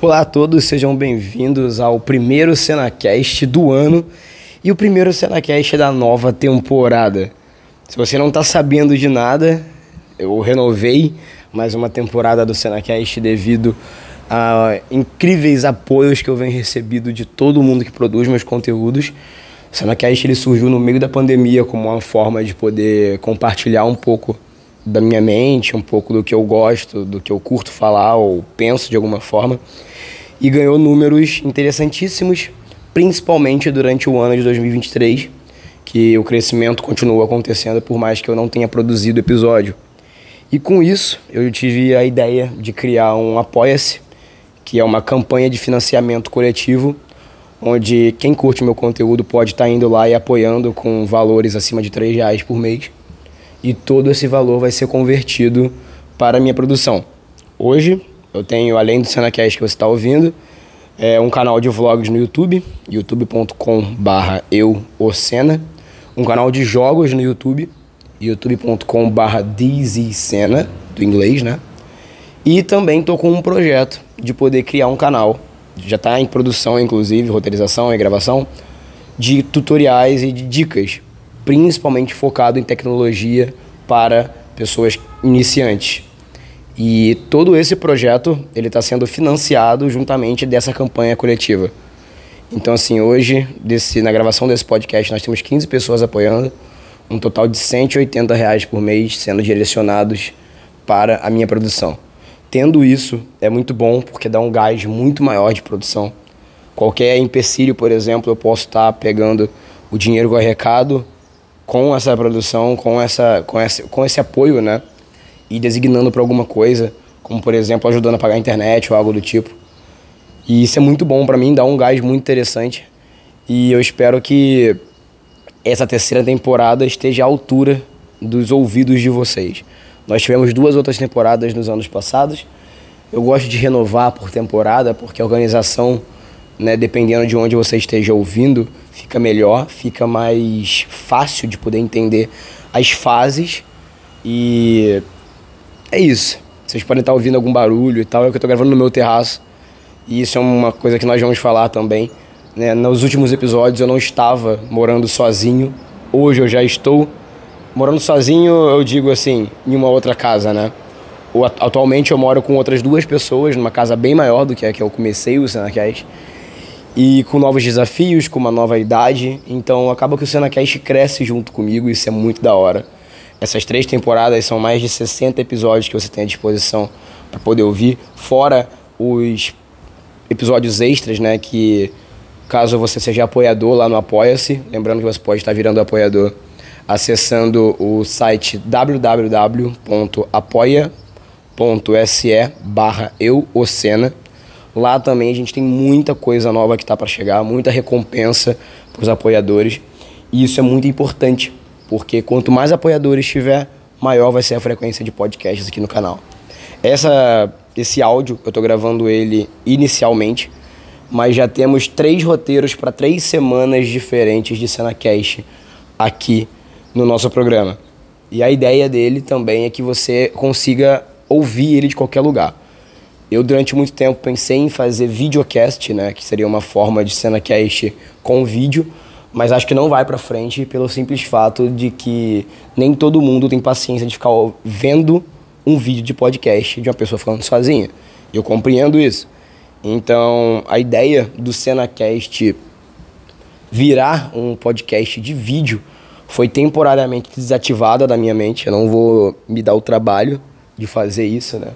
Olá a todos, sejam bem-vindos ao primeiro Cenacast do ano e o primeiro Cenacast da nova temporada. Se você não está sabendo de nada, eu renovei mais uma temporada do Cenacast devido a incríveis apoios que eu venho recebido de todo mundo que produz meus conteúdos. O Cenacast ele surgiu no meio da pandemia como uma forma de poder compartilhar um pouco da minha mente, um pouco do que eu gosto, do que eu curto falar ou penso de alguma forma. E ganhou números interessantíssimos, principalmente durante o ano de 2023, que o crescimento continua acontecendo por mais que eu não tenha produzido episódio. E com isso, eu tive a ideia de criar um Apoia-se, que é uma campanha de financiamento coletivo, onde quem curte meu conteúdo pode estar indo lá e apoiando com valores acima de R$ reais por mês e todo esse valor vai ser convertido para a minha produção. Hoje eu tenho, além do Cenacast que você está ouvindo, é um canal de vlogs no YouTube, youtube.com.br euocena, um canal de jogos no YouTube, youtube.com.br dizzycena, do inglês, né? E também estou com um projeto de poder criar um canal, já está em produção, inclusive, roteirização e gravação, de tutoriais e de dicas principalmente focado em tecnologia para pessoas iniciantes. E todo esse projeto ele está sendo financiado juntamente dessa campanha coletiva. Então, assim, hoje, desse, na gravação desse podcast, nós temos 15 pessoas apoiando, um total de 180 reais por mês sendo direcionados para a minha produção. Tendo isso, é muito bom porque dá um gás muito maior de produção. Qualquer empecilho, por exemplo, eu posso estar tá pegando o dinheiro que eu arrecado com essa produção, com, essa, com, esse, com esse apoio, né? E designando para alguma coisa, como por exemplo ajudando a pagar a internet ou algo do tipo. E isso é muito bom para mim, dá um gás muito interessante. E eu espero que essa terceira temporada esteja à altura dos ouvidos de vocês. Nós tivemos duas outras temporadas nos anos passados. Eu gosto de renovar por temporada, porque a organização né, dependendo de onde você esteja ouvindo, fica melhor, fica mais fácil de poder entender as fases. E é isso. Vocês podem estar ouvindo algum barulho e tal, é que eu estou gravando no meu terraço. E isso é uma coisa que nós vamos falar também. Né? Nos últimos episódios eu não estava morando sozinho. Hoje eu já estou morando sozinho, eu digo assim, em uma outra casa, né? Atualmente eu moro com outras duas pessoas, numa casa bem maior do que a que eu comecei o Senacast e com novos desafios, com uma nova idade. Então acaba que o SenaCast cresce junto comigo, isso é muito da hora. Essas três temporadas são mais de 60 episódios que você tem à disposição para poder ouvir, fora os episódios extras, né, que caso você seja apoiador lá no Apoia-se, lembrando que você pode estar virando apoiador acessando o site www.apoia.se barra Lá também a gente tem muita coisa nova que está para chegar, muita recompensa para os apoiadores. E isso é muito importante, porque quanto mais apoiadores tiver, maior vai ser a frequência de podcasts aqui no canal. Essa, esse áudio, eu estou gravando ele inicialmente, mas já temos três roteiros para três semanas diferentes de CenaCast aqui no nosso programa. E a ideia dele também é que você consiga ouvir ele de qualquer lugar. Eu, durante muito tempo, pensei em fazer videocast, né? Que seria uma forma de cena-cast com vídeo, mas acho que não vai para frente pelo simples fato de que nem todo mundo tem paciência de ficar vendo um vídeo de podcast de uma pessoa falando sozinha. Eu compreendo isso. Então, a ideia do CenaCast virar um podcast de vídeo foi temporariamente desativada da minha mente. Eu não vou me dar o trabalho de fazer isso, né?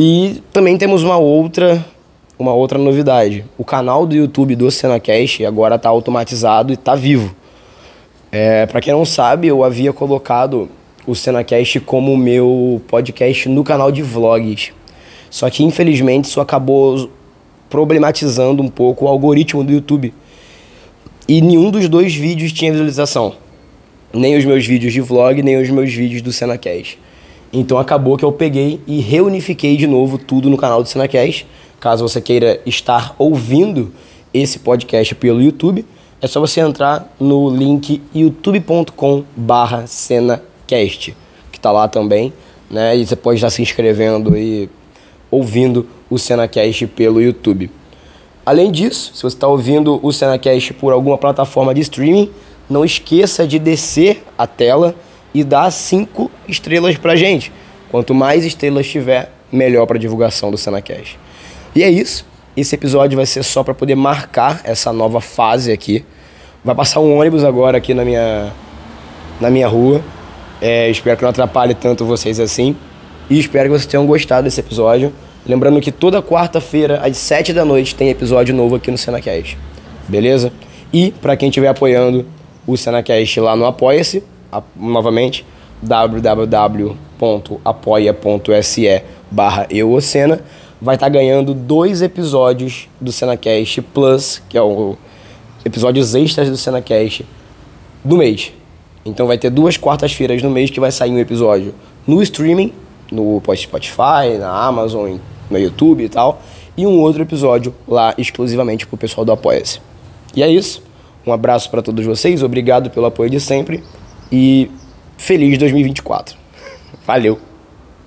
E também temos uma outra, uma outra novidade. O canal do YouTube do Senacast agora está automatizado e está vivo. É, Para quem não sabe, eu havia colocado o Senacast como meu podcast no canal de vlogs. Só que infelizmente isso acabou problematizando um pouco o algoritmo do YouTube. E nenhum dos dois vídeos tinha visualização. Nem os meus vídeos de vlog, nem os meus vídeos do Senacast. Então acabou que eu peguei e reunifiquei de novo tudo no canal do Cinecast. Caso você queira estar ouvindo esse podcast pelo YouTube, é só você entrar no link youtube.com/cenacast, que está lá também, né? E você pode estar se inscrevendo e ouvindo o Senacast pelo YouTube. Além disso, se você está ouvindo o Senacast por alguma plataforma de streaming, não esqueça de descer a tela e dar cinco estrelas pra gente. Quanto mais estrelas tiver, melhor para divulgação do Senacast. E é isso. Esse episódio vai ser só para poder marcar essa nova fase aqui. Vai passar um ônibus agora aqui na minha, na minha rua. É, espero que não atrapalhe tanto vocês assim. E espero que vocês tenham gostado desse episódio. Lembrando que toda quarta-feira, às 7 da noite, tem episódio novo aqui no Senacast. Beleza? E para quem estiver apoiando o Senacast lá no Apoia-se, novamente, www.apoia.se barra euocena, vai estar tá ganhando dois episódios do Senacast Plus, que é o episódios extras do Senacast do mês. Então vai ter duas quartas-feiras no mês que vai sair um episódio no streaming, no Spotify, na Amazon, no YouTube e tal, e um outro episódio lá exclusivamente pro pessoal do Apoia-se. E é isso. Um abraço para todos vocês, obrigado pelo apoio de sempre e feliz 2024. Valeu!